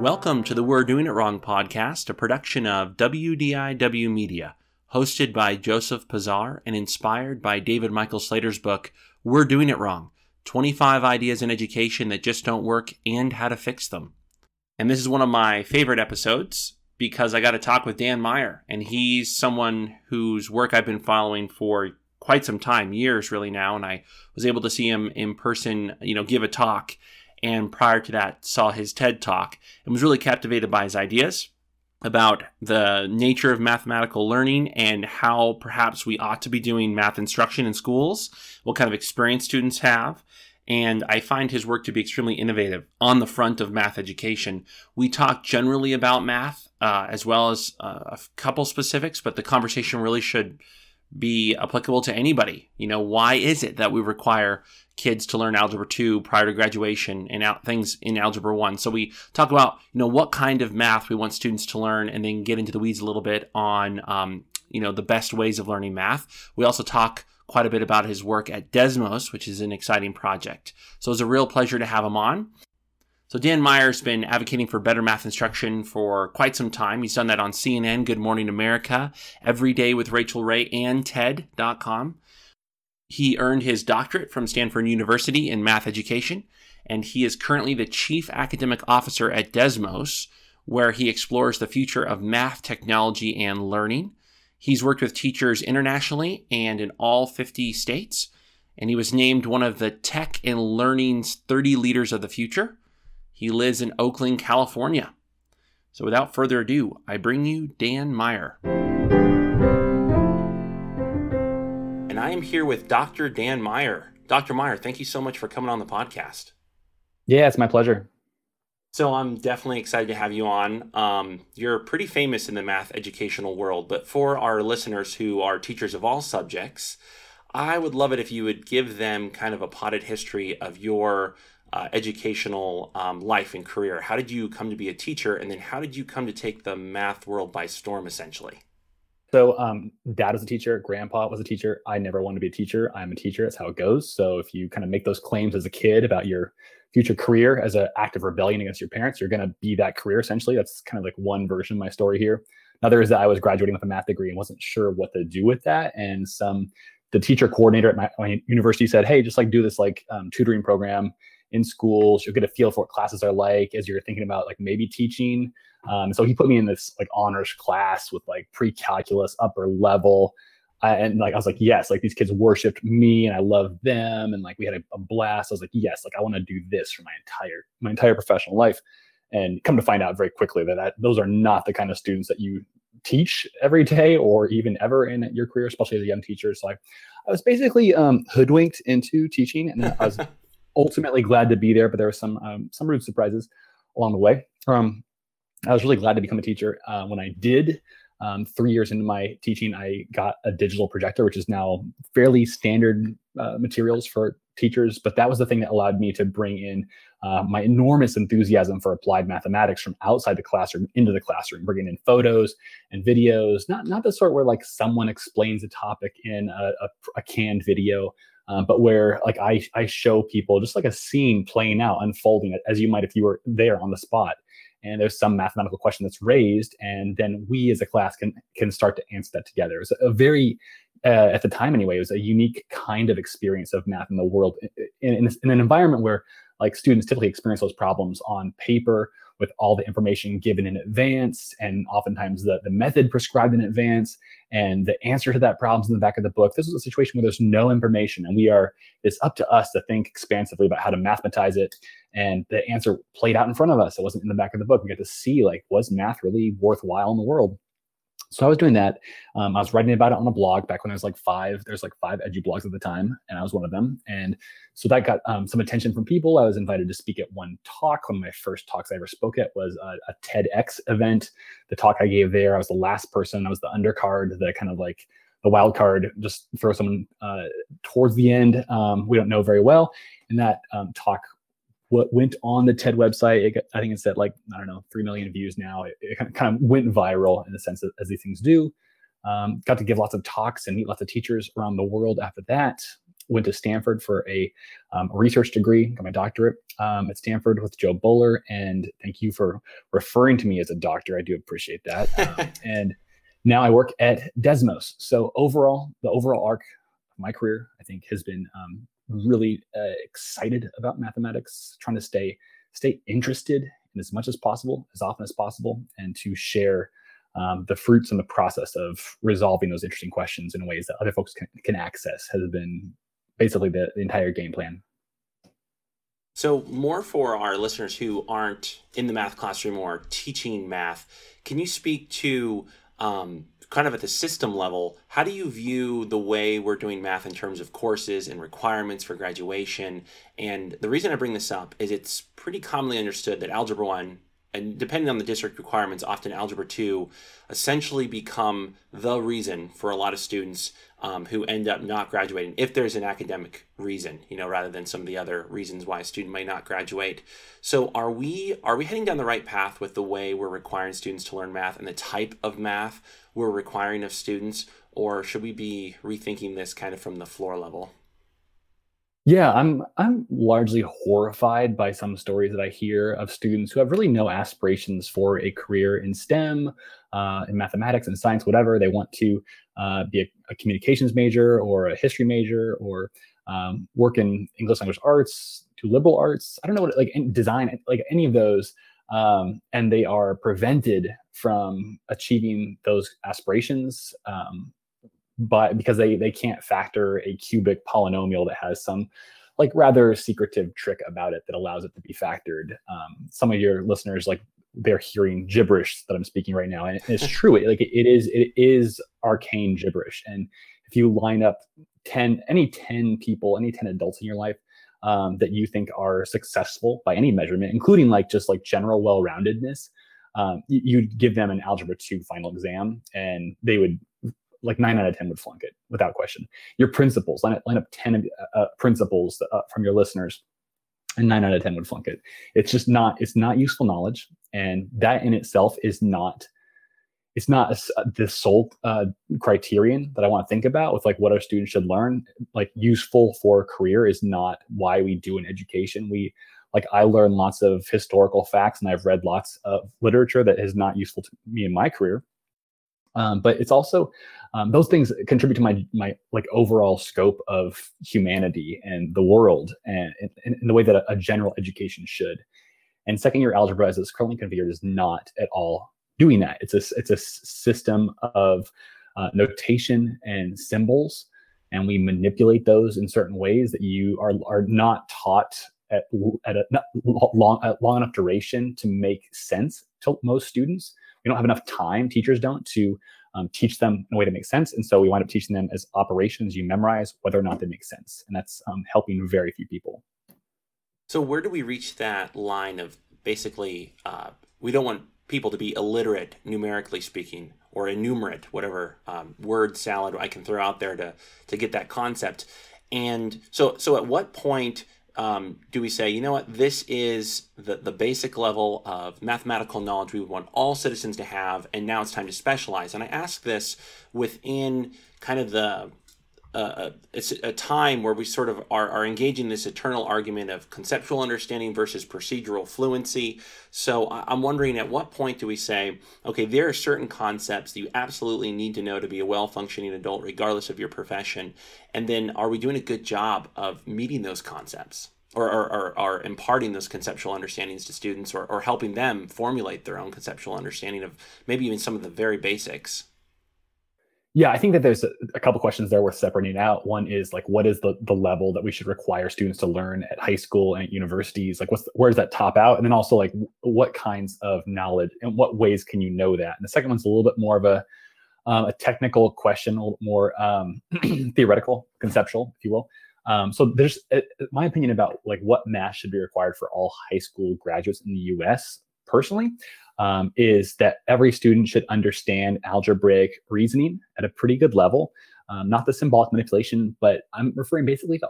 Welcome to the We're Doing It Wrong podcast, a production of WDIW Media, hosted by Joseph Pazar and inspired by David Michael Slater's book, We're Doing It Wrong 25 Ideas in Education That Just Don't Work and How to Fix Them. And this is one of my favorite episodes because I got to talk with Dan Meyer, and he's someone whose work I've been following for quite some time, years really now, and I was able to see him in person, you know, give a talk and prior to that saw his TED talk and was really captivated by his ideas about the nature of mathematical learning and how perhaps we ought to be doing math instruction in schools, what kind of experience students have. And I find his work to be extremely innovative on the front of math education. We talk generally about math uh, as well as uh, a couple specifics, but the conversation really should be applicable to anybody. You know, why is it that we require kids to learn algebra 2 prior to graduation and out things in algebra 1 so we talk about you know what kind of math we want students to learn and then get into the weeds a little bit on um, you know the best ways of learning math. We also talk quite a bit about his work at desmos which is an exciting project. So it's a real pleasure to have him on so Dan Meyer's been advocating for better math instruction for quite some time. He's done that on CNN, Good Morning America, Every Day with Rachael Ray, and TED.com. He earned his doctorate from Stanford University in math education, and he is currently the chief academic officer at Desmos, where he explores the future of math technology and learning. He's worked with teachers internationally and in all 50 states, and he was named one of the Tech and Learning's 30 Leaders of the Future. He lives in Oakland, California. So without further ado, I bring you Dan Meyer. And I am here with Dr. Dan Meyer. Dr. Meyer, thank you so much for coming on the podcast. Yeah, it's my pleasure. So I'm definitely excited to have you on. Um, you're pretty famous in the math educational world, but for our listeners who are teachers of all subjects, I would love it if you would give them kind of a potted history of your uh, educational um, life and career. How did you come to be a teacher, and then how did you come to take the math world by storm, essentially? So, um, dad was a teacher, grandpa was a teacher. I never wanted to be a teacher. I'm a teacher. That's how it goes. So, if you kind of make those claims as a kid about your future career as an act of rebellion against your parents, you're going to be that career essentially. That's kind of like one version of my story here. Another is that I was graduating with a math degree and wasn't sure what to do with that. And some the teacher coordinator at my, my university said, "Hey, just like do this like um, tutoring program in schools. You'll get a feel for what classes are like as you're thinking about like maybe teaching. Um, so he put me in this like honors class with like pre-calculus upper level. Uh, and like I was like, yes, like these kids worshipped me and I loved them, and like we had a, a blast. I was like, yes, like I want to do this for my entire my entire professional life. And come to find out very quickly that, that those are not the kind of students that you teach every day or even ever in your career, especially as a young teacher. So I, I was basically um, hoodwinked into teaching, and I was ultimately glad to be there, but there were some um, some rude surprises along the way. Um, I was really glad to become a teacher. Uh, when I did, um, three years into my teaching, I got a digital projector, which is now fairly standard uh, materials for teachers. But that was the thing that allowed me to bring in uh, my enormous enthusiasm for applied mathematics from outside the classroom into the classroom, bringing in photos and videos, not not the sort where like someone explains a topic in a, a, a canned video, um, but where like I, I show people just like a scene playing out, unfolding as you might if you were there on the spot. And there's some mathematical question that's raised, and then we as a class can can start to answer that together. It's a very uh, at the time anyway, it was a unique kind of experience of math in the world in, in, in an environment where like students typically experience those problems on paper with all the information given in advance and oftentimes the, the method prescribed in advance and the answer to that problem's in the back of the book. This is a situation where there's no information and we are, it's up to us to think expansively about how to mathematize it. And the answer played out in front of us. It wasn't in the back of the book. We got to see like, was math really worthwhile in the world? So I was doing that. Um, I was writing about it on a blog back when I was like five. There's like five edu blogs at the time, and I was one of them. And so that got um, some attention from people. I was invited to speak at one talk. One of my first talks I ever spoke at was a, a TEDx event. The talk I gave there, I was the last person. I was the undercard, the kind of like the wild card. Just throw someone uh, towards the end. Um, we don't know very well. And that um, talk what went on the TED website. Got, I think it's at like I don't know three million views now. It, it kind of went viral in the sense that as these things do. Um, got to give lots of talks and meet lots of teachers around the world after that. Went to Stanford for a um, research degree, got my doctorate. um, at Stanford with Jo Boaler, and thank you for referring to me as a doctor. I do appreciate that. Um, and now I work at Desmos. So overall, the overall arc of my career, I think, has been um, really uh, excited about mathematics, trying to stay stay interested in as much as possible, as often as possible, and to share um, the fruits and the process of resolving those interesting questions in ways that other folks can, can access has been basically the, the entire game plan. So, more for our listeners who aren't in the math classroom or teaching math, can you speak to um, kind of at the system level, how do you view the way we're doing math in terms of courses and requirements for graduation? And the reason I bring this up is it's pretty commonly understood that Algebra 1 and depending on the district requirements, often Algebra 2 essentially become the reason for a lot of students um, who end up not graduating, if there's an academic reason, you know, rather than some of the other reasons why a student might not graduate. So, are we are we heading down the right path with the way we're requiring students to learn math and the type of math we're requiring of students, or should we be rethinking this kind of from the floor level? Yeah, I'm I'm largely horrified by some stories that I hear of students who have really no aspirations for a career in STEM, uh, in mathematics and science, whatever. They want to uh, be a, a, communications major or a history major or um, work in English language arts, do liberal arts. I don't know what like design, like any of those, um, and they are prevented from achieving those aspirations um, but because they they can't factor a cubic polynomial that has some like rather secretive trick about it that allows it to be factored. Um, some of your listeners like they're hearing gibberish that I'm speaking right now, and it's true. It, like it is it is arcane gibberish, and if you line up ten any ten people, any ten adults in your life. Um, that you think are successful by any measurement, including like just like general well-roundedness, um, you'd give them an algebra 2 final exam and they would like nine out of 10 would flunk it without question. Your principles, line up, line up 10 uh, principles uh, from your listeners and nine out of 10 would flunk it. It's just not, it's not useful knowledge. And that in itself is not, it's not a, the sole uh, criterion that I want to think about with like what our students should learn. Like useful for a career is not why we do an education. We, like I learn lots of historical facts and I've read lots of literature that is not useful to me in my career. Um, but it's also um, those things contribute to my my like overall scope of humanity and the world and in, the way that a, a, general education should. And second year algebra, as it's currently configured, is not at all doing that. It's a it's a system of uh, notation and symbols, and we manipulate those in certain ways that you are are not taught at at a long at long enough duration to make sense to most students. We don't have enough time. Teachers don't to um, teach them in a way that makes sense. And so we wind up teaching them as operations you memorize whether or not they make sense. And that's um, helping very few people. So, where do we reach that line of basically, uh, we don't want people to be illiterate, numerically speaking, or enumerate, whatever um, word salad I can throw out there to, to get that concept. And so, so at what point um, do we say, you know what, this is the, the basic level of mathematical knowledge we would want all citizens to have, and now it's time to specialize? And I ask this within kind of the it's a time where we sort of are, are engaging this eternal argument of conceptual understanding versus procedural fluency. So I'm wondering at what point do we say, okay, there are certain concepts that you absolutely need to know to be a well functioning adult, regardless of your profession. And then are we doing a good job of meeting those concepts? Or, or imparting those conceptual understandings to students or, or helping them formulate their own conceptual understanding of maybe even some of the very basics yeah, I think that there's a, a couple questions there worth separating out. One is like, what is the the level that we should require students to learn at high school and at universities? Like, what's where's that top out? And then also like, what kinds of knowledge and what ways can you know that? And the second one's a little bit more of a um, a technical question, a little more um, theoretical, conceptual, if you will. Um, so there's uh, my opinion about like what math should be required for all high school graduates in the U.S. Personally, um, is that every student should understand algebraic reasoning at a pretty good level. Um, not the symbolic manipulation, but I'm referring basically to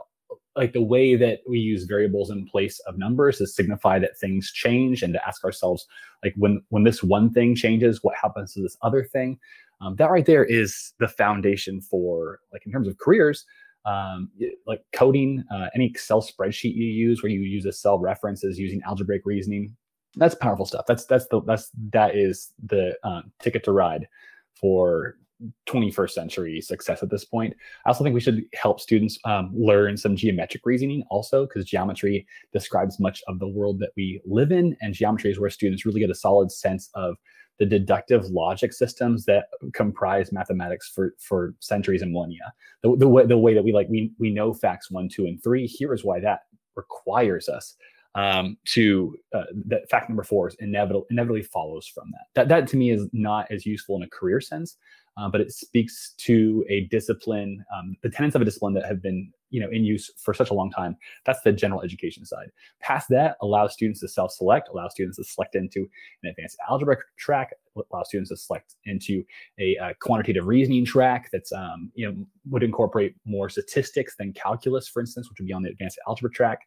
like the way that we use variables in place of numbers to signify that things change and to ask ourselves like when when this one thing changes what happens to this other thing um, that right there is the foundation for like in terms of careers um, like coding, uh, any Excel spreadsheet you use where you use a cell references using algebraic reasoning. That's powerful stuff. That's that's the that's that is the um, ticket to ride for 21st century success at this point. I also think we should help students um, learn some geometric reasoning also, because geometry describes much of the world that we live in, and geometry is where students really get a solid sense of the deductive logic systems that comprise mathematics for for centuries and millennia. The, the way the way that we like we we know facts one, two, and three. Here is why that requires us um, to uh, that fact number four is inevitable inevitably follows from that. That that to me is not as useful in a career sense uh, but it speaks to a discipline, um, the tenets of a discipline that have been you know in use for such a long time. That's the general education side. Past that, allows students to self-select, allows students to select into an advanced algebra track, allows students to select into a uh, quantitative reasoning track that's um, you know would incorporate more statistics than calculus, for instance, which would be on the advanced algebra track.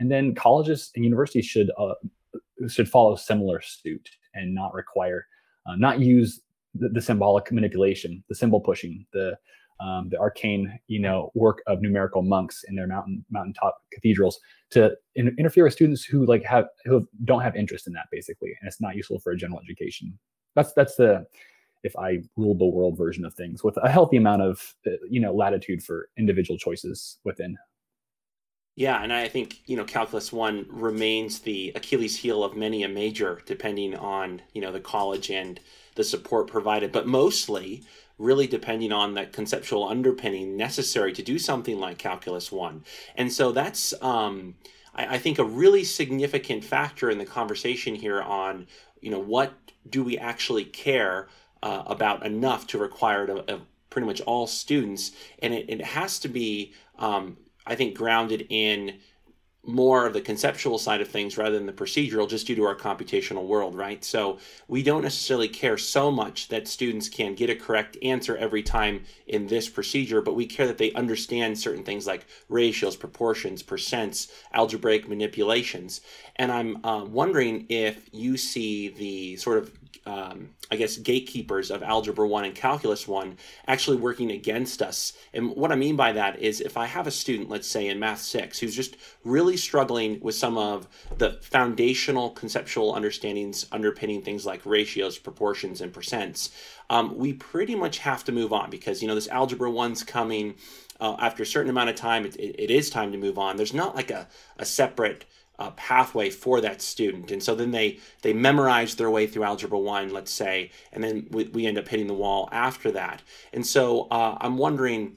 And then colleges and universities should uh, should follow similar suit and not require, uh, not use the, the symbolic manipulation, the symbol pushing, the um, the arcane, you know, work of numerical monks in their mountain mountaintop cathedrals to in, interfere with students who like have who don't have interest in that basically, and it's not useful for a general education. That's that's the if I ruled the world version of things with a healthy amount of uh, you know latitude for individual choices within. Yeah, and I think you know calculus one remains the Achilles heel of many a major, depending on you know the college and the support provided, but mostly really depending on that conceptual underpinning necessary to do something like Calculus 1. And so that's, um, I, I think, a really significant factor in the conversation here on, you know, what do we actually care uh, about enough to require of uh, pretty much all students. And it, it has to be, um, I think, grounded in more of the conceptual side of things rather than the procedural just due to our computational world, right? So we don't necessarily care so much that students can get a correct answer every time in this procedure, but we care that they understand certain things like ratios, proportions, percents, algebraic manipulations. And I'm uh, wondering if you see the sort of um, I guess, gatekeepers of Algebra 1 and Calculus 1 actually working against us. And what I mean by that is if I have a student, let's say in Math 6, who's just really struggling with some of the foundational conceptual understandings underpinning things like ratios, proportions, and percents, um, we pretty much have to move on because, you know, this Algebra 1's coming. Uh, after a certain amount of time, it, it, it is time to move on. There's not like a, a separate uh, pathway for that student. And so then they they memorize their way through Algebra 1, let's say, and then we, we end up hitting the wall after that. And so uh, I'm wondering,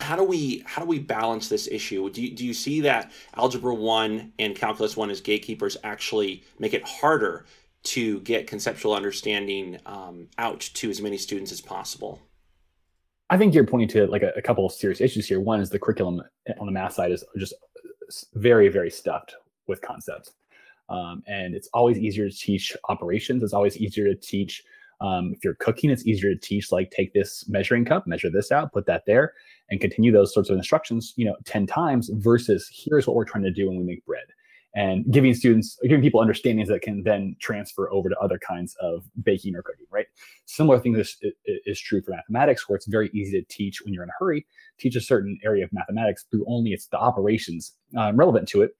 how do we how do we balance this issue? Do you, do you see that Algebra 1 and Calculus 1 as gatekeepers actually make it harder to get conceptual understanding um, out to as many students as possible? I think you're pointing to like a, a, couple of serious issues here. One is the curriculum on the math side is just very, very stuffed with concepts. Um, and it's always easier to teach operations. It's always easier to teach. Um, if you're cooking, it's easier to teach like take this measuring cup, measure this out, put that there, and continue those sorts of instructions, you know, 10 times versus here's what we're trying to do when we make bread. And giving students, giving people understandings that can then transfer over to other kinds of baking or cooking, right? Similar thing is, is true for mathematics, where it's very easy to teach when you're in a hurry, teach a certain area of mathematics through only it's the operations um, relevant to it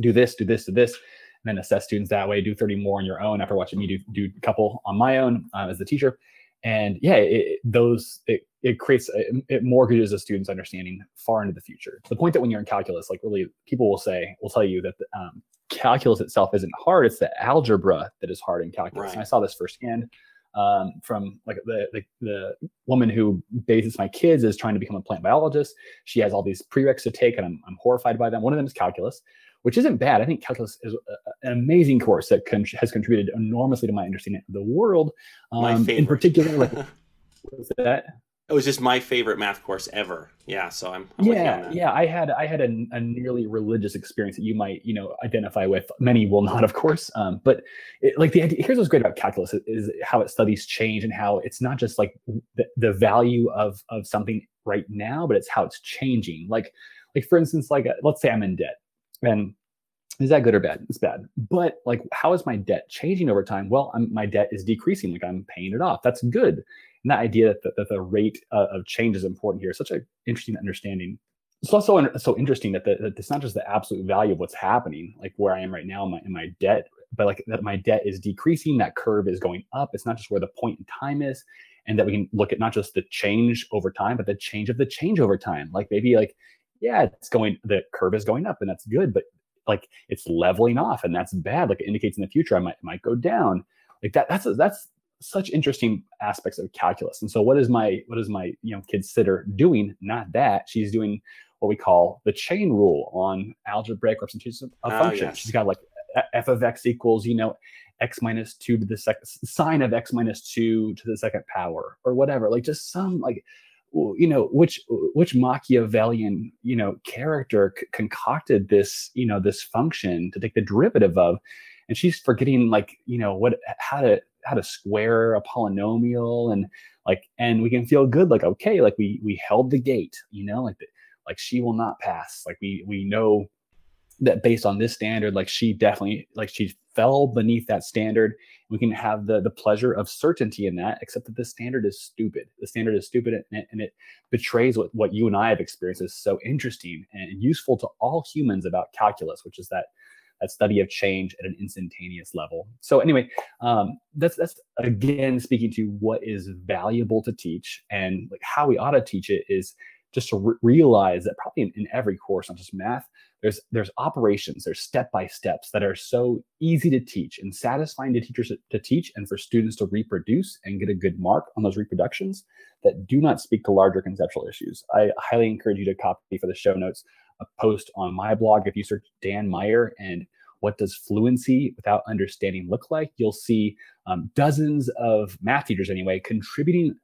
do this, do this, do this, and then assess students that way. Do 30 more on your own after watching me do, do a couple on my own uh, as the teacher. And yeah, it, those it, it creates it, it mortgages a student's understanding far into the future. The point that when you're in calculus, like really, people will say will tell you that the, um, calculus itself isn't hard; it's the algebra that is hard in calculus. Right. And I saw this firsthand um, from like the, the, the woman who bases my kids is trying to become a plant biologist. She has all these prereqs to take, and I'm, I'm horrified by them. One of them is calculus which isn't bad. I think calculus is a, an amazing course that con- has contributed enormously to my understanding of the world. Um, my favorite. In particular, like, what's that? It was just my favorite math course ever. Yeah, so I'm, I'm yeah, yeah. I had I had a, a, nearly religious experience that you might you know identify with. Many will not, of course. Um, but it, like the idea, here's what's great about calculus is, how it studies change and how it's not just like the, the value of of something right now, but it's how it's changing. Like like for instance, like let's say I'm in debt and is that good or bad? It's bad. But like, how is my debt changing over time? Well, I'm, my debt is decreasing. Like I'm paying it off. That's good. And that idea that the, that the rate uh, of change is important here is such an interesting understanding. It's also so interesting that, the, that it's not just the absolute value of what's happening, like where I am right now in my, in my debt, but like that my debt is decreasing. That curve is going up. It's not just where the point in time is, and that we can look at not just the change over time, but the change of the change over time. Like maybe like yeah, it's going the curve is going up, and that's good, but like it's leveling off and that's bad like it indicates in the future i might might go down. Like that that's a, that's such interesting aspects of calculus. And so what is my what is my you know consider doing? Not that she's doing what we call the chain rule on algebraic representation of oh, functions. yes. she's got like f of x equals you know x minus 2 to the second sine of x minus 2 to the second power or whatever like just some like you know which which machiavellian you know character c- concocted this you know this function to take the derivative of and she's forgetting like you know what how to how to square a polynomial and like and we can feel good like okay like we we held the gate you know like the, like she will not pass. Like we we know that based on this standard like she definitely like she fell beneath that standard. We can have the the pleasure of certainty in that except that the standard is stupid. The standard is stupid and it, and it betrays what, what you and i have experienced is so interesting and useful to all humans about calculus which is that that study of change at an instantaneous level. So anyway um, that's that's again speaking to what is valuable to teach and like how we ought to teach it is just to re- realize that probably in, in every course not just math there's there's operations there's step by steps that are so easy to teach and satisfying to teachers to teach and for students to reproduce and get a good mark on those reproductions that do not speak to larger conceptual issues. I highly encourage you to copy for the show notes a post on my blog. If you search dan meyer and what does fluency without understanding look like you'll see um, dozens of math teachers anyway contributing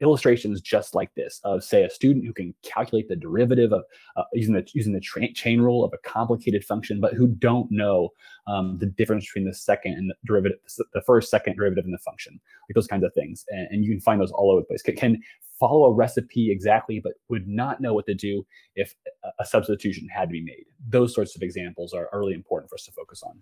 illustrations just like this of say a student who can calculate the derivative of uh, using the using the tra- chain rule of a complicated function but who don't know um, the difference between the second and the derivative the first second derivative in the function like those kinds of things. And, and you can find those all over the place. Can, can, follow a recipe exactly but would not know what to do if a substitution had to be made. Those sorts of examples are, are really important for us to focus on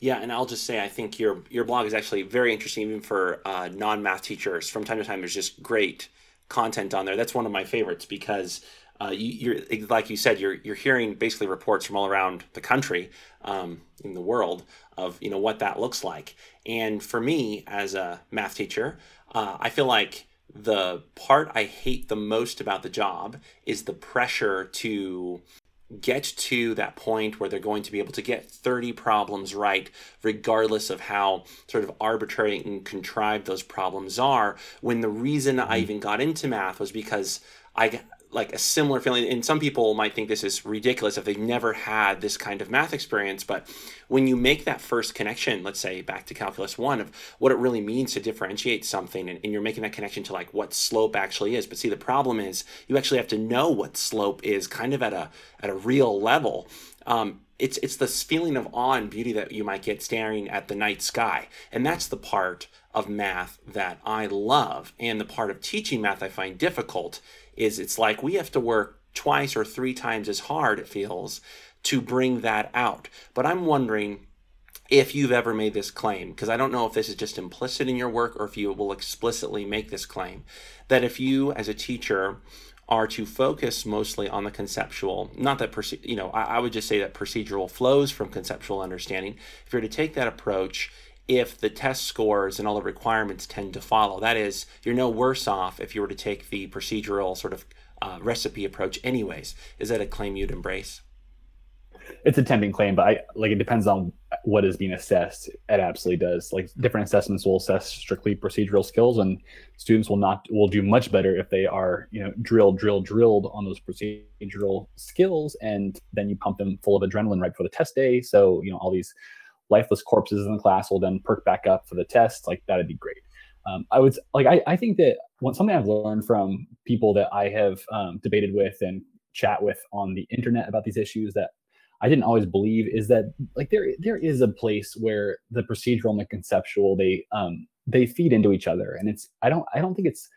yeah, and I'll just say I think your your blog is actually very interesting, even for uh, non math teachers. From time to time, there's just great content on there. That's one of my favorites because uh, you, are like you said, you're you're hearing basically reports from all around the country, um, in the world of you know what that looks like. And for me, as a math teacher, uh, I feel like the part I hate the most about the job is the pressure to get to that point where they're going to be able to get 30 problems right, regardless of how sort of arbitrary and contrived those problems are. When the reason I mm-hmm. even got into math was because I like a similar feeling. And some people might think this is ridiculous if they've never had this kind of math experience but when you make that first connection let's say back to calculus 1 of what it really means to differentiate something and, and you're making that connection to like what slope actually is. But see the problem is you actually have to know what slope is kind of at a at a real level. Um, it's it's this feeling of awe and beauty that you might get staring at the night sky. And that's the part of math that i love. And the part of teaching math i find difficult is it's like we have to work twice or three times as hard, it feels, to bring that out. But I'm wondering if you've ever made this claim, because I don't know if this is just implicit in your work or if you will explicitly make this claim, that if you as a teacher are to focus mostly on the conceptual, not that, you know, I, would just say that procedural flows from conceptual understanding. If you're to take that approach, if the test scores and all the requirements tend to follow. That is, you're no worse off if you were to take the procedural sort of uh, recipe approach, anyways. Is that a claim you'd embrace? It's a tempting claim, but I like it depends on what is being assessed. It absolutely does. Like different assessments will assess strictly procedural skills, and students will not will do much better if they are you know drilled, drilled, drilled on those procedural skills, and then you pump them full of adrenaline right before the test day. So you know all these lifeless corpses in the class will then perk back up for the test. Like that'd be great. Um, I would like I, I think that one, something I've learned from people that I have um, debated with and chat with on the internet about these issues that I didn't always believe is that like there there is a place where the procedural and the conceptual they um they feed into each other and it's I don't I don't think it's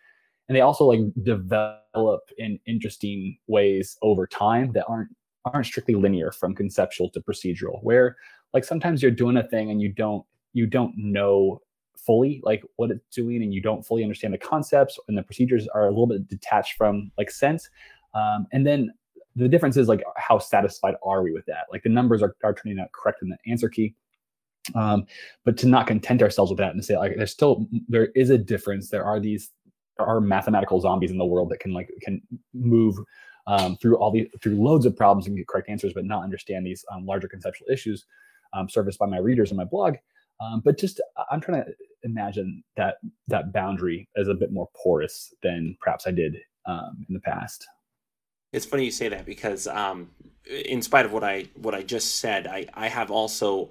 and they also like develop in interesting ways over time that aren't aren't strictly linear from conceptual to procedural where like sometimes you're doing a thing and you don't you don't know fully like what it's doing and you don't fully understand the concepts and the procedures are a little bit detached from like sense. Um, and then the difference is like how satisfied are we with that? Like the numbers are, are turning out correct in the answer key. Um, but to not content ourselves with that and say like there's still there is a difference. There are these there are mathematical zombies in the world that can like can move um, through all the through loads of problems and get correct answers but not understand these um, larger conceptual issues um, serviced by my readers in my blog. Um, but just i'm trying to imagine that that boundary as a bit more porous than perhaps i did um, in the past. It's funny you say that because um, in spite of what i what i just said i i have also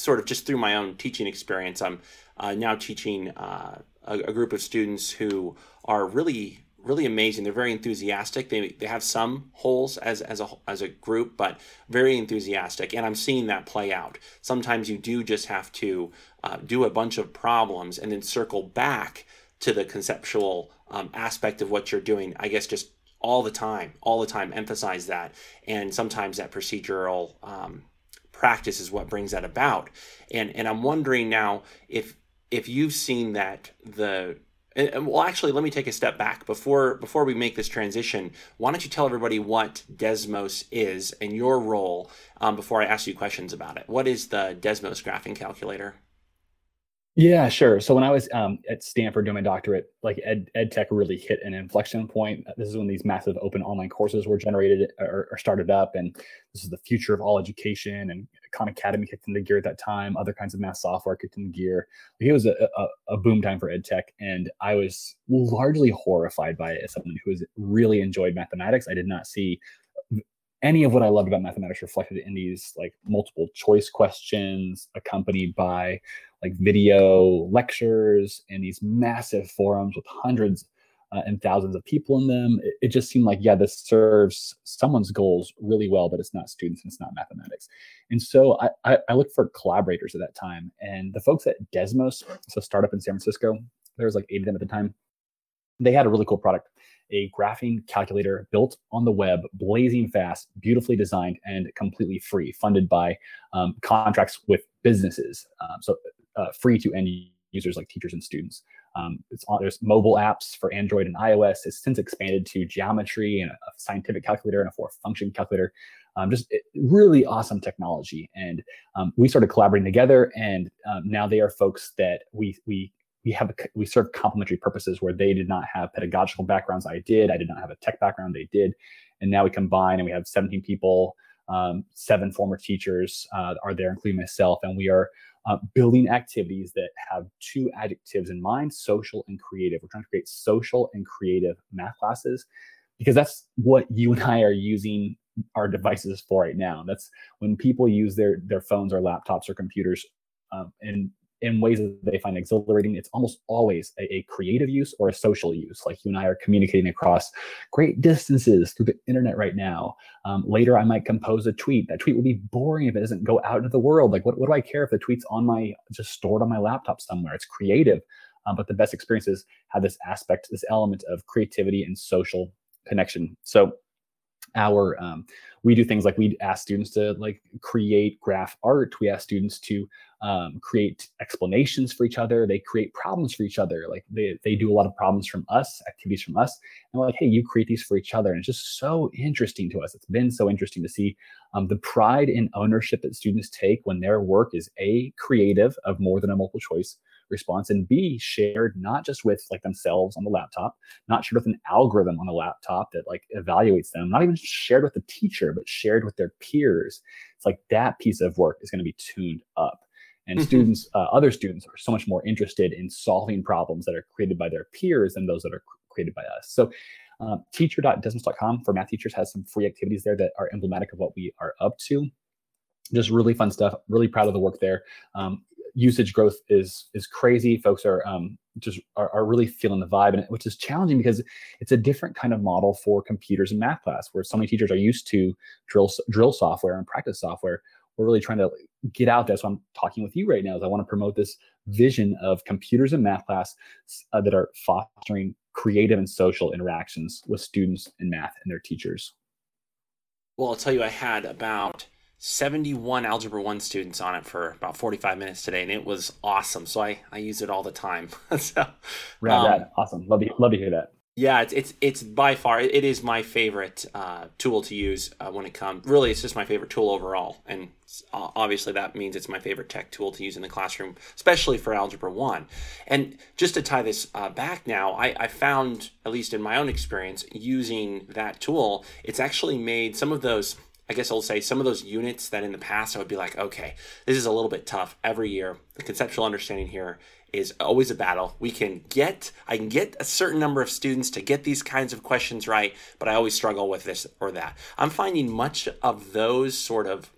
sort of just through my own teaching experience, I'm uh, now teaching uh, a, a, group of students who are really really amazing. They're very enthusiastic. They, they have some holes as, as a as a group, but very enthusiastic. And I'm seeing that play out. Sometimes you do just have to uh, do a bunch of problems and then circle back to the conceptual um, aspect of what you're doing. I guess just all the time, all the time, emphasize that. And sometimes that procedural um, practice is what brings that about. And and I'm wondering now if if you've seen that the and, well actually let me take a step back. Before before we make this transition why don't you tell everybody what desmos is and your role um, before i ask you questions about it? What is the desmos graphing calculator yeah, sure. So when I was um, at Stanford doing my doctorate, like ed, ed tech really hit an inflection point. This is when these massive open online courses were generated or, or, started up, and this is the future of all education. And Khan Academy kicked into gear at that time. Other kinds of math software kicked into gear. It was a, a, a boom time for ed tech, and I was largely horrified by it as someone who has really enjoyed mathematics. I did not see any of what I loved about mathematics reflected in these like multiple choice questions accompanied by like video lectures and these massive forums with hundreds uh, and thousands of people in them. It, it, just seemed like, yeah, this serves someone's goals really well, but it's not students and it's not mathematics. And so I, I, I looked for collaborators at that time. And the folks at Desmos, a startup in San Francisco, there was like eight of them at the time. They had a really cool product a graphing calculator built on the web, blazing fast, beautifully designed, and completely free, funded by um, contracts with businesses. Um, so uh, free to end users like teachers and students. Um, it's on, there's mobile apps for Android and iOS. It's since expanded to geometry and a, scientific calculator and a four function calculator. Um, just really awesome technology. And um, we started collaborating together. And um, now they are folks that we we we have we serve complementary purposes where they did not have pedagogical backgrounds. I did. I did not have a tech background. They did, and now we combine and we have 17 people. Um, seven former teachers uh, are there, including myself, and we are uh, building activities that have two adjectives in mind: social and creative. We're trying to create social and creative math classes because that's what you and I are using our devices for right now. That's when people use their their phones or laptops or computers um, and in ways that they find exhilarating. It's almost always a, a, creative use or a social use. Like you and I are communicating across great distances through the internet right now. Um, later, I might compose a tweet. That tweet will be boring if it doesn't go out into the world. Like, what, what do I care if the tweet's on my just stored on my laptop somewhere? It's creative. Um, but the best experiences have this aspect, this element of creativity and social connection. So our um, we do things like we ask students to like create graph art. We ask students to um, create explanations for each other. They create problems for each other. Like they, they do a lot of problems from us activities from us. And we're like hey you create these for each other. And it's just so interesting to us. It's been so interesting to see um, the pride and ownership that students take when their work is a creative of more than a multiple choice response and b shared not just with like themselves on the laptop not shared with an algorithm on the laptop that like evaluates them not even shared with the teacher but shared with their peers. It's like that piece of work is going to be tuned up. And mm-hmm. students uh, other students are so much more interested in solving problems that are created by their peers than those that are created by us. So uh, teacher.desmos.com for math teachers has some free activities there that are emblematic of what we are up to. Just really fun stuff really proud of the work there. Um, usage growth is is crazy. Folks are um, just are, are, really feeling the vibe, and which is challenging because it's a different kind of model for computers and math class, where so many teachers are used to drill drill software and practice software. We're really trying to get out there. So I'm talking with you right now. Is I want to promote this vision of computers and math class uh, that are fostering creative and social interactions with students in math and their teachers. Well, I'll tell you, I had about 71 Algebra 1 students on it for about 45 minutes today, and it was awesome. So I, I use it all the time. so, um, awesome. Love to, love to hear that. Yeah, it's it's it's by far it is my favorite uh, tool to use uh, when it comes. Really, it's just my favorite tool overall, and obviously that means it's my favorite tech tool to use in the classroom, especially for Algebra One. And just to tie this uh, back now, I, I found, at least in my own experience, using that tool, it's actually made some of those I guess I'll say some of those units that in the past I would be like, okay, this is a little bit tough every year. The conceptual understanding here is always a battle. We can get, I can get a certain number of students to get these kinds of questions right, but I always struggle with this or that. I'm finding much of those sort of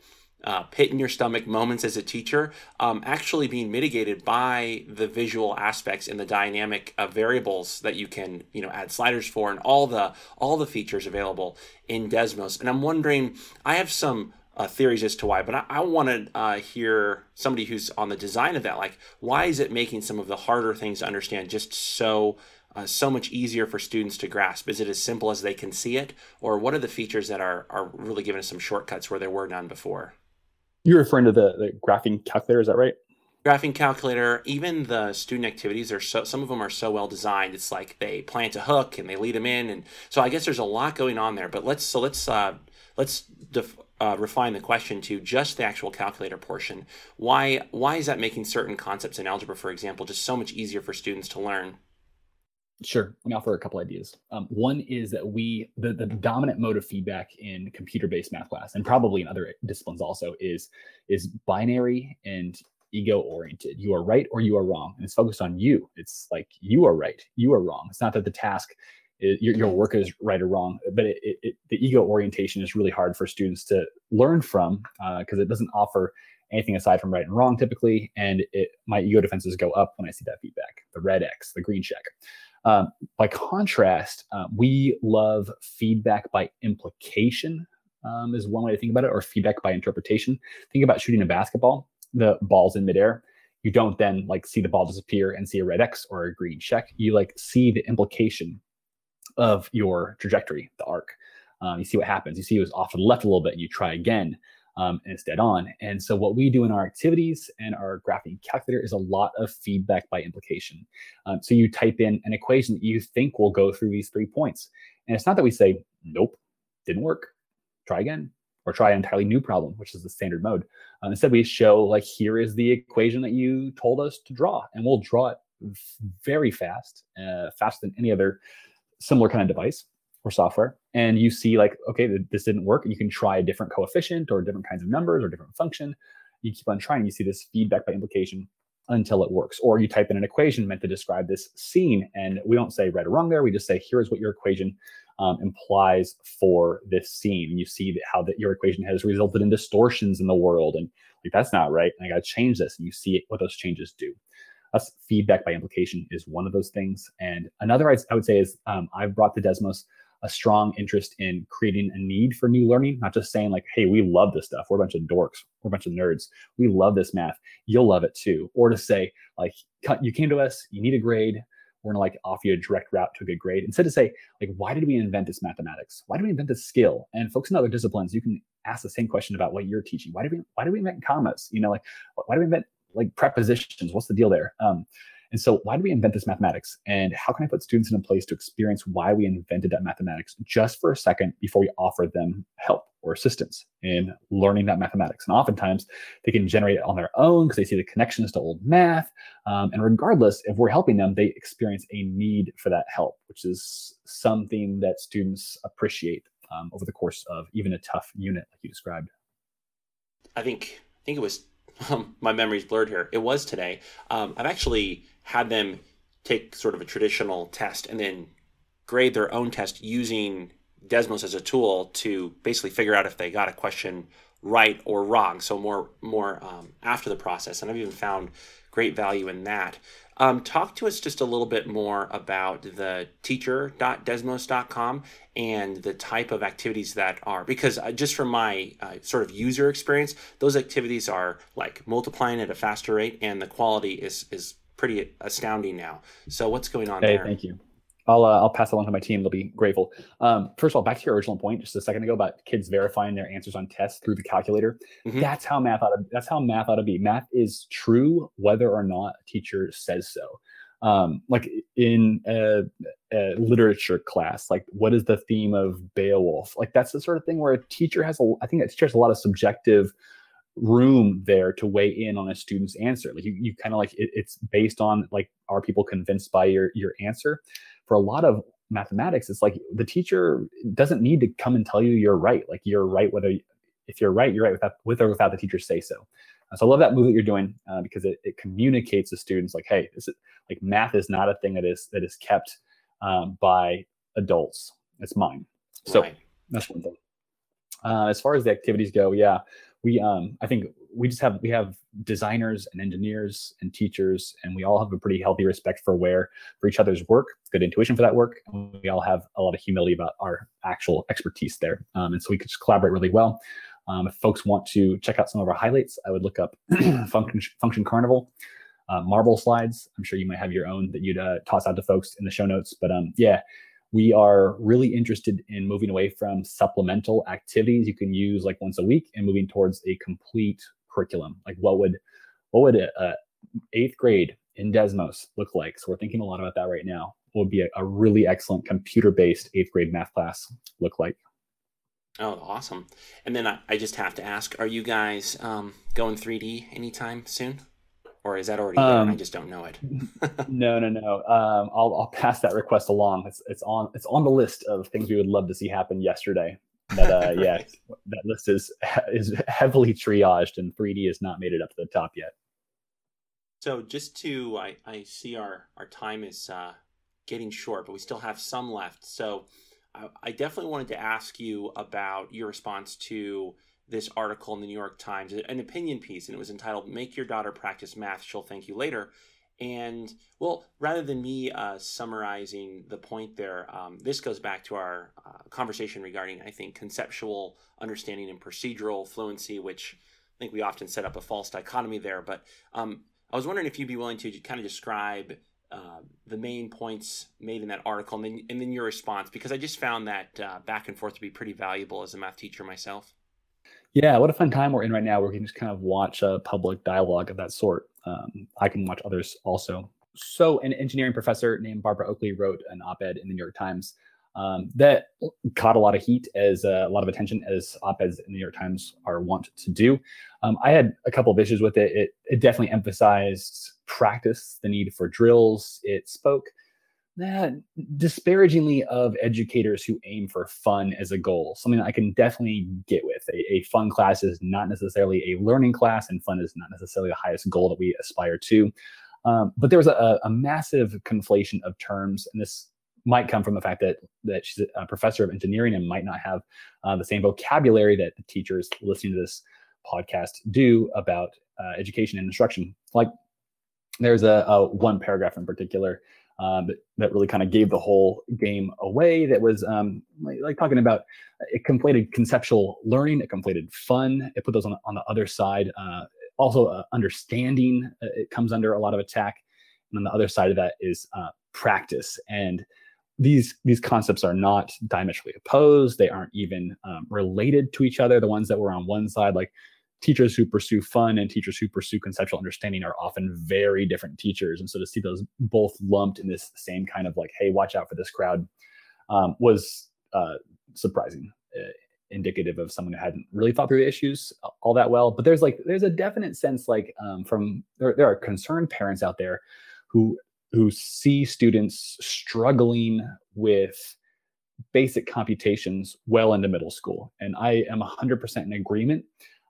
uh, pit in your stomach moments as a teacher um, actually being mitigated by the visual aspects and the dynamic uh, variables that you can you know add sliders for and all the all the features available in Desmos. And I'm wondering, I have some uh, theories as to why, but I, I want to uh, hear somebody who's on the design of that. Like, why is it making some of the harder things to understand just so uh, so much easier for students to grasp? Is it as simple as they can see it, or what are the features that are are really giving us some shortcuts where there were none before? You're referring to the, the graphing calculator, is that right? Graphing calculator, even the student activities are so some of them are so well designed. It's like they plant a hook and they lead them in, and so I guess there's a lot going on there. But let's so let's uh, let's def- uh, refine the question to just the actual calculator portion. Why why is that making certain concepts in algebra, for example, just so much easier for students to learn? Sure. Let me offer a couple ideas. Um, one is that we, the, the dominant mode of feedback in computer-based math class, and probably in other disciplines also, is is binary and ego-oriented. You are right or you are wrong, and it's focused on you. It's like you are right, you are wrong. It's not that the task, is, your, your work is right or wrong, but it, it, it, the ego orientation is really hard for students to learn from because uh, it doesn't offer anything aside from right and wrong typically, and it my ego defenses go up when I see that feedback. The red X, the green check. Um, by contrast, uh, we love feedback by implication, um, is one way to think about it, or feedback by interpretation. Think about shooting a basketball, the ball's in midair. You don't then like see the ball disappear and see a red X or a green check. You like see the implication of your trajectory, the arc. Um, you see what happens. You see it was off to the left a little bit, and you try again um, and it's dead on. And so what we do in our activities and our graphing calculator is a lot of feedback by implication. Um, so you type in an equation that you think will go through these three points. And it's not that we say, nope, didn't work, try again, or try an entirely new problem, which is the standard mode. Um, instead, we show like, here is the equation that you told us to draw, and we'll draw it very fast, uh, faster than any other similar kind of device or software. And you see like okay this didn't work and you can try a different coefficient or different kinds of numbers or different function. You keep on trying you see this feedback by implication until it works. Or you type in an equation meant to describe this scene and we don't say right or wrong there we just say here's what your equation um, implies for this scene. And you see how that your equation has resulted in distortions in the world and like that's not right and i got to change this and you see what those changes do. Us feedback by implication is one of those things. And another i, I would say is um, i've brought the desmos a strong interest in creating a need for new learning, not just saying like, hey, we love this stuff. We're a bunch of dorks. We're a bunch of nerds. We love this math. You'll love it too. Or to say like, you came to us, you need a grade. We're gonna like offer you a direct route to a good grade. Instead to say like, why did we invent this mathematics? Why did we invent this skill? And folks in other disciplines, you can ask the same question about what you're teaching. Why did we why did we invent commas? You know, like why do we invent like prepositions? What's the deal there? Um, and so, why do we invent this mathematics? And how can I put students in a place to experience why we invented that mathematics just for a second before we offer them help or assistance in learning that mathematics? And oftentimes, they can generate it on their own because they see the connections to old math. Um, and regardless, if we're helping them, they experience a need for that help, which is something that students appreciate um, over the course of even a tough unit like you described. I think I think it was um, my memory's blurred here. It was today. Um, I've actually had them take sort of a traditional test and then grade their own test using Desmos as a tool to basically figure out if they got a question right or wrong. So more more um, after the process, and I've even found great value in that. Um, talk to us just a little bit more about the teacher.desmos.com and the type of activities that are, because uh, just from my uh, sort of user experience, those activities are like multiplying at a faster rate and the quality is, is pretty astounding now. So what's going on hey, there? Thank you. I'll uh, I'll pass it along to my team. They'll be grateful. Um, first of all, back to your original point just a second ago about kids verifying their answers on tests through the calculator. Mm-hmm. That's how math ought to. That's how math ought to be. Math is true whether or not a teacher says so. Um, like in a, a, literature class, like what is the theme of Beowulf? Like that's the sort of thing where a teacher has a. I think a teacher has a lot of subjective room there to weigh in on a student's answer. Like you, you kind of like it, it's based on like are people convinced by your your answer? For a lot of mathematics, it's like the teacher doesn't need to come and tell you you're right. Like you're right whether if you're right, you're right without with or without the teacher say so. Uh, so I love that move that you're doing uh, because it, it communicates to students like, hey, this is like math is not a thing that is that is kept um, by adults. It's mine. So right. that's one thing. Uh, as far as the activities go, yeah, we um, I think we just have we have designers and engineers and teachers and we all have a pretty healthy respect for where for each other's work good intuition for that work and we all have a lot of humility about our actual expertise there. Um, and so we could just collaborate really well. Um, if folks want to check out some of our highlights i would look up function function carnival uh, marble slides. I'm sure you might have your own that you'd uh, toss out to folks in the show notes but um, yeah we are really interested in moving away from supplemental activities. You can use like once a week and moving towards a complete curriculum. Like what would what would a, eighth grade in Desmos look like? So we're thinking a lot about that right now. What would be a, a really excellent computer-based eighth grade math class look like? Oh, awesome! And then I, I just have to ask: Are you guys um, going 3D anytime soon? or is that already there? Um, I just don't know it. no, no, no. Um, I'll I'll pass that request along. It's it's on it's on the list of things we would love to see happen yesterday. But uh, yeah, that list is is heavily triaged, and 3D has not made it up to the top yet. So just to, I, I see our our time is uh, getting short, but we still have some left. So I, I definitely wanted to ask you about your response to this article in the New York Times, an opinion piece, and it was entitled "Make Your Daughter Practice Math; She'll Thank You Later." And well, rather than me uh, summarizing the point there, um, this goes back to our uh, conversation regarding, I think, conceptual understanding and procedural fluency, which I think we often set up a false dichotomy there. But um, I was wondering if you'd be willing to kind of describe uh, the main points made in that article and then, and then your response, because I just found that uh, back and forth to be pretty valuable as a math teacher myself. Yeah, what a fun time we're in right now. Where we can just kind of watch a public dialogue of that sort. Um, I can watch others also. So, an engineering professor named Barbara Oakley wrote an op-ed in the New York Times um, that caught a lot of heat as uh, a lot of attention as op-eds in the New York Times are wont to do. Um, I had a couple of issues with it. It, it definitely emphasized practice, the need for drills. It spoke that disparagingly of educators who aim for fun as a goal, something I can definitely get with. A, a, fun class is not necessarily a learning class, and fun is not necessarily the highest goal that we aspire to. Um, but there was a, a, massive conflation of terms, and this might come from the fact that that she's a professor of engineering and might not have uh, the same vocabulary that the teachers listening to this podcast do about uh, education and instruction. Like there's a, a one paragraph in particular um, that, really kind of gave the whole game away. That was um, like, like, talking about it conflated conceptual learning, it conflated fun, it put those on, on the other side. Uh, also, uh, understanding uh, it comes under a lot of attack, and on the other side of that is uh, practice. And these these concepts are not diametrically opposed. They aren't even um, related to each other. The ones that were on one side, like teachers who pursue fun and teachers who pursue conceptual understanding are often very different teachers. And so to see those both lumped in this same kind of like, hey, watch out for this crowd, um, was uh, surprising, uh, indicative of someone who hadn't really thought through the issues all that well. But there's like there's a definite sense like um, from there, there are concerned parents out there who who see students struggling with basic computations well into middle school. And I am 100% in agreement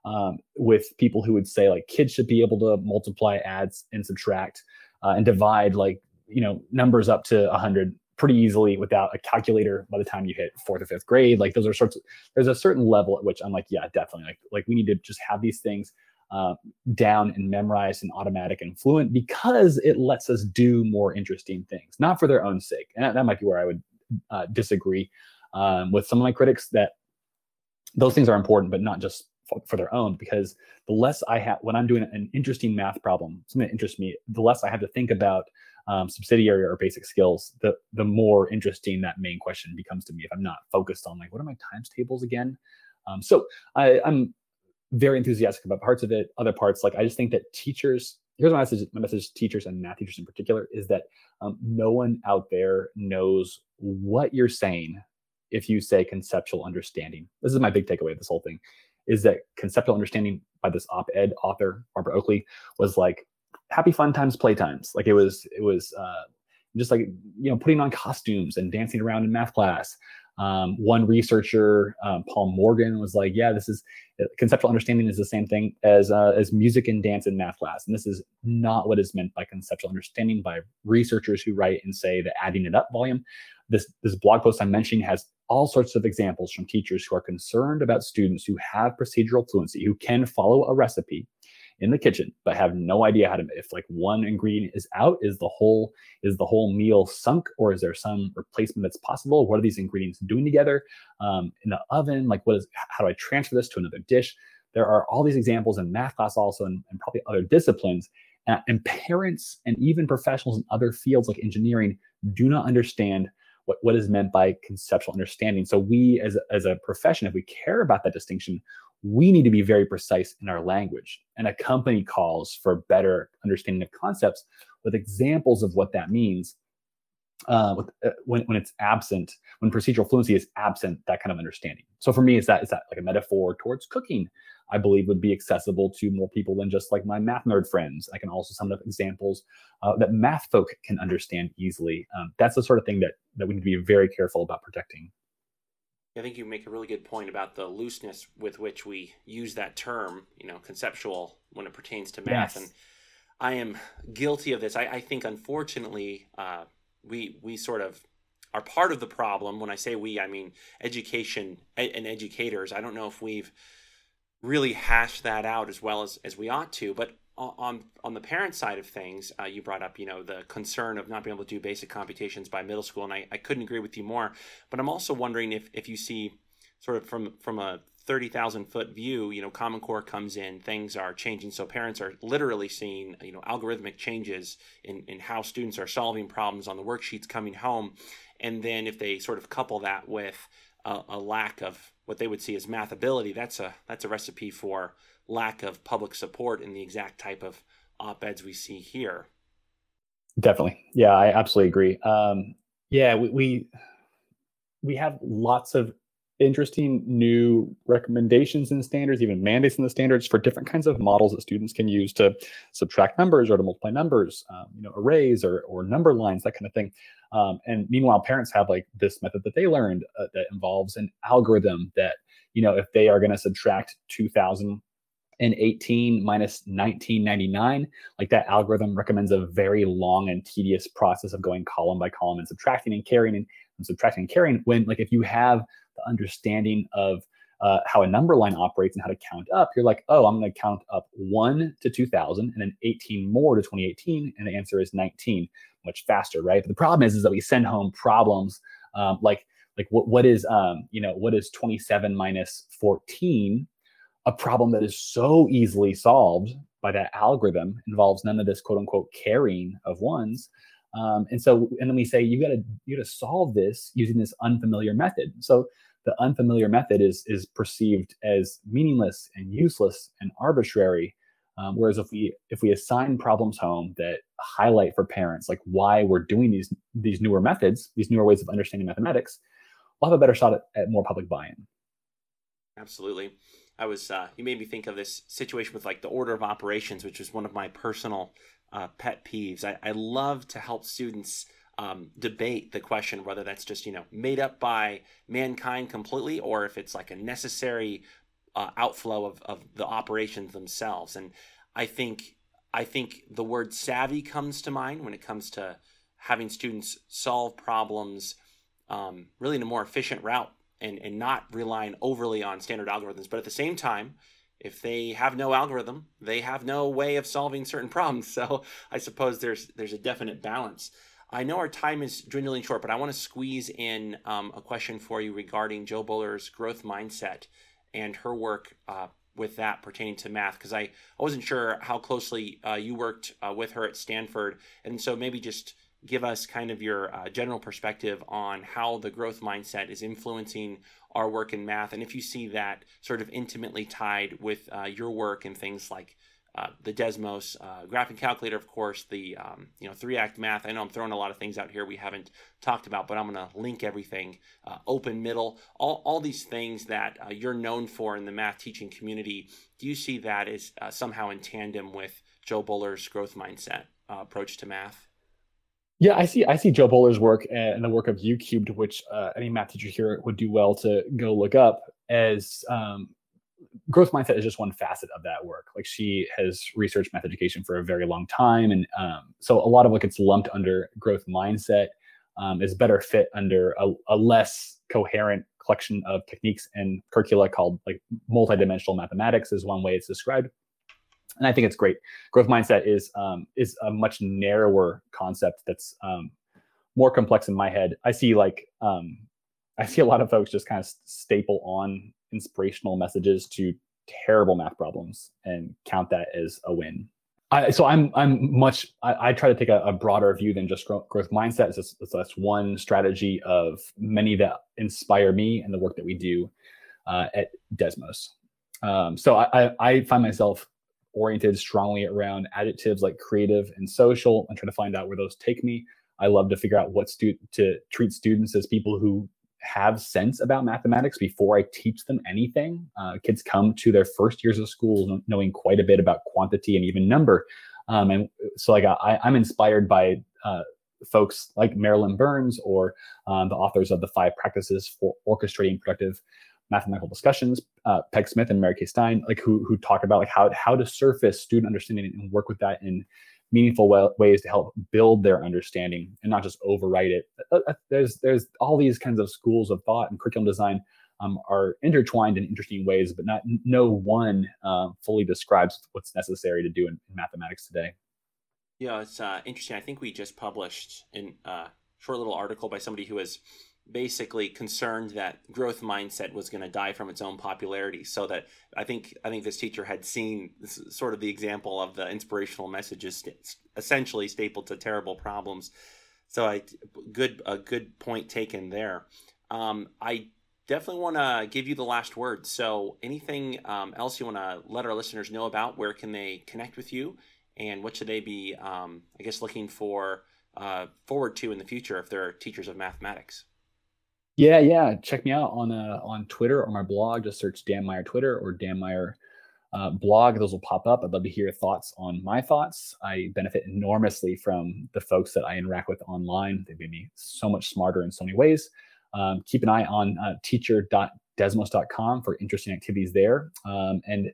um, with people who would say like kids should be able to multiply, add, and subtract, uh, and divide like you know numbers up to 100 pretty easily without a calculator by the time you hit fourth or fifth grade. Like those are sorts of there's a certain level at which I'm like, yeah, definitely. Like like we need to just have these things uh, down and memorized and automatic and fluent because it lets us do more interesting things, not for their own sake. And that, that might be where I would uh, disagree um, with some of my critics that those things are important, but not just for, their own because the less I have when I'm doing an interesting math problem, something that interests me, the less I have to think about um, subsidiary or basic skills, the the more interesting that main question becomes to me. If I'm not focused on like what are my times tables again, um, so I, I'm very enthusiastic about parts of it. Other parts, like I just think that teachers. Here's my message. My message to teachers and math teachers in particular is that um, no one out there knows what you're saying if you say conceptual understanding. This is my big takeaway of this whole thing is that conceptual understanding by this op-ed author Barbara Oakley was like happy fun times play times. Like it was it was uh, just like you know putting on costumes and dancing around in math class. Um, one researcher um, paul morgan was like yeah this is uh, conceptual understanding is the same thing as uh, as music and dance in math class and this is not what is meant by conceptual understanding by researchers who write and say the adding it up volume this this blog post i'm mentioning has all sorts of examples from teachers who are concerned about students who have procedural fluency, who can follow a recipe in the kitchen but have no idea how to if like one ingredient is out is the whole is the whole meal sunk or is there some replacement that's possible? What are these ingredients doing together? Um, in the oven like what is how do i transfer this to another dish? There are all these examples in math class also and, and probably other disciplines uh, and parents and even professionals in other fields like engineering do not understand what, what is meant by conceptual understanding. So we as, as a profession, if we care about that distinction, we need to be very precise in our language. And a company calls for better understanding of concepts with examples of what that means uh, with, uh, when, when it's absent, when procedural fluency is absent, that kind of understanding. So for me, is that is that like a metaphor towards cooking? I believe would be accessible to more people than just like my math nerd friends. I can also sum up examples uh, that math folk can understand easily. Um, that's the sort of thing that that we need to be very careful about protecting. I think you make a really good point about the looseness with which we use that term, you know, conceptual when it pertains to math. Yes. And I am guilty of this. I, I think, unfortunately, uh, we we sort of are part of the problem. When I say we, I mean education and educators. I don't know if we've really hashed that out as well as, as we ought to. But on on the parent side of things, uh, you brought up you know the concern of not being able to do basic computations by middle school, and I, I couldn't agree with you more. But I'm also wondering if if you see sort of from from a 30,000 foot view, you know, Common Core comes in, things are changing. So parents are literally seeing, you know, algorithmic changes in, in how students are solving problems on the worksheets coming home. And then if they sort of couple that with a, a lack of what they would see as math ability, that's a that's a recipe for lack of public support in the exact type of op-eds we see here. Definitely. Yeah, I absolutely agree. Um, yeah, we, we we have lots of interesting new recommendations and standards, even mandates in the standards for different kinds of models that students can use to subtract numbers or to multiply numbers, um, you know, arrays or, or number lines, that kind of thing. Um, and meanwhile, parents have like this method that they learned uh, that involves an algorithm that, you know, if they are going to subtract 2018 minus 1999, like that algorithm recommends a very long and tedious process of going column by column and subtracting and carrying and, and subtracting and carrying. When like if you have the understanding of uh, how a number line operates and how to count up, you're like, oh, I'm going to count up one to 2000 and then 18 more to 2018. And the answer is 19, much faster, right? But the problem is, is that we send home problems um, like, like what, what is, um, you know, what is 27 minus 14? A problem that is so easily solved by that algorithm involves none of this quote unquote carrying of ones. Um, and so, and then we say you got to you got to solve this using this unfamiliar method. So the unfamiliar method is is perceived as meaningless and useless and arbitrary. Um, whereas if we if we assign problems home that highlight for parents like why we're doing these these newer methods, these newer ways of understanding mathematics, we'll have a better shot at, at more public buy-in. Absolutely. I was uh, you made me think of this situation with like the order of operations, which was one of my personal uh, pet peeves. I, I love to help students um, debate the question whether that's just you know made up by mankind completely or if it's like a necessary uh, outflow of, of the operations themselves. And I think I think the word savvy comes to mind when it comes to having students solve problems um, really in a more efficient route and, and not relying overly on standard algorithms. But at the same time, if they have no algorithm, they have no way of solving certain problems. So I suppose there's there's a definite balance. I know our time is dwindling short, but I want to squeeze in um, a question for you regarding Jo Boaler's growth mindset and her work uh, with that pertaining to math because I, I wasn't sure how closely uh, you worked uh, with her at Stanford, and so maybe just give us kind of your uh, general perspective on how the growth mindset is influencing our work in math, and if you see that sort of intimately tied with uh, your work and things like uh, the Desmos uh, graphing calculator, of course, the um, you know three act math. I know I'm throwing a lot of things out here we haven't talked about, but I'm going to link everything. Uh, open middle, all all these things that uh, you're known for in the math teaching community. Do you see that as uh, somehow in tandem with Jo Boaler's growth mindset uh, approach to math? Yeah, I see. I see Jo Boaler's work and the work of YouCubed, which any math teacher here would do well to go look up as um, growth mindset is just one facet of that work. Like she has researched math education for a very long time, and um, so a lot of what gets lumped under growth mindset um, is better fit under a, a, less coherent collection of techniques and curricula called like multidimensional mathematics is one way it's described. And I think it's great. Growth mindset is um, is a much narrower concept that's um, more complex in my head. I see like um, I see a lot of folks just kind of staple on inspirational messages to terrible math problems and count that as a win. I, so I'm I'm much I, I try to take a, a, broader view than just growth, growth mindset. It's just, it's, that's one strategy of many that inspire me and the work that we do uh, at Desmos. Um, so I, I find myself oriented strongly around adjectives like creative and social and trying to find out where those take me. I love to figure out what stu- to treat students as people who have sense about mathematics before I teach them anything. Uh, kids come to their first years of school knowing quite a bit about quantity and even number. Um, and so, like, I, am inspired by uh, folks like Marilyn Burns or um, the authors of the Five Practices for Orchestrating Productive Mathematical Discussions, uh, Peg Smith and Mary Kay Stein, like who who talk about like how how to surface student understanding and work with that in meaningful ways to help build their understanding and not just overwrite it. Uh, uh, there's there's all these kinds of schools of thought and curriculum design um, are intertwined in interesting ways, but not no one uh, fully describes what's necessary to do in, in mathematics today. Yeah, it's uh, interesting. I think we just published in a uh, short little article by somebody who has basically concerned that growth mindset was going to die from its own popularity. So that i think i think this teacher had seen sort of the example of the inspirational messages essentially stapled to terrible problems. So i good a good point taken there. Um, i definitely want to give you the last word so anything um, else you want to let our listeners know about? Where can they connect with you? And what should they be um, i guess looking for uh, forward to in the future if they're teachers of mathematics yeah, yeah. Check me out on uh, on Twitter or my blog. Just search Dan Meyer Twitter or Dan Meyer uh, blog. Those will pop up. I'd love to hear your thoughts on my thoughts. I benefit enormously from the folks that I interact with online. They've made me so much smarter in so many ways. Um, keep an eye on uh, teacher.desmos.com for interesting activities there. Um, and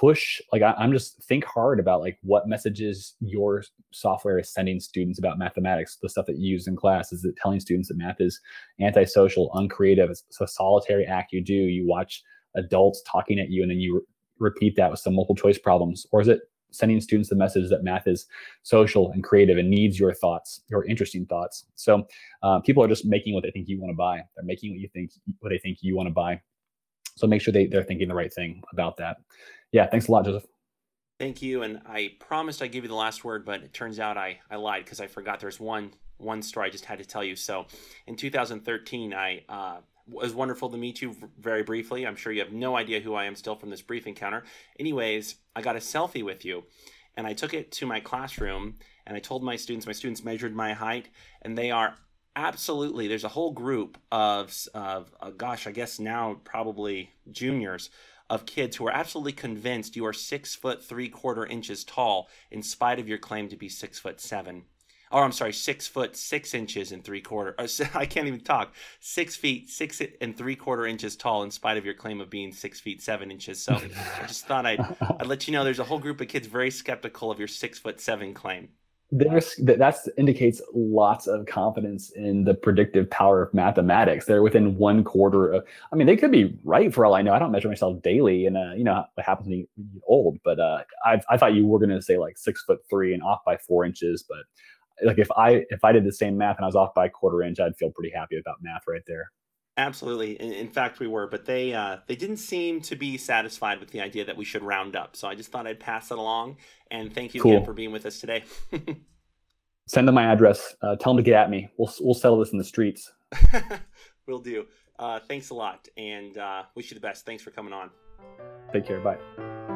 push like I, am just think hard about like what messages your software is sending students about mathematics the stuff that you use in class. Is it telling students that math is antisocial uncreative? It's a solitary act you do. You watch adults talking at you and then you re- repeat that with some multiple choice problems. Or is it sending students the message that math is social and creative and needs your thoughts your interesting thoughts? So uh, people are just making what they think you want to buy. They're making what you think what they think you want to buy. So make sure they, they're thinking the right thing about that. Yeah, thanks a lot, Joseph. Thank you. And I promised I'd give you the last word, but it turns out I, I lied because I forgot there's one one story I just had to tell you. So in 2013, I uh, was wonderful to meet you very briefly. I'm sure you have no idea who I am still from this brief encounter. Anyways, I got a selfie with you and I took it to my classroom and I told my students, my students measured my height and they are absolutely there's a whole group of of uh, gosh i guess now probably juniors of kids who are absolutely convinced you are six foot three quarter inches tall in spite of your claim to be six foot seven. Or i'm sorry six foot six inches and three quarter i can't even talk. Six feet six and three quarter inches tall in spite of your claim of being six feet seven inches. So i just thought i'd, I'd let you know there's a whole group of kids very skeptical of your six foot seven claim there's that indicates lots of confidence in the predictive power of mathematics. They're within one quarter of. I mean, they could be right for all I know. I don't measure myself daily, and uh, you know what happens you get old. But uh, I, I thought you were going to say like six foot three and off by four inches. But like if I if I did the same math and I was off by a quarter inch, I'd feel pretty happy about math right there. Absolutely. In, in, fact, we were, but they uh, they didn't seem to be satisfied with the idea that we should round up. So I just thought I'd pass it along. And thank you cool. again for being with us today. Send them my address. Uh, tell them to get at me. We'll we'll settle this in the streets. We'll do. Uh, thanks a lot, and uh, wish you the best. Thanks for coming on. Take care. Bye.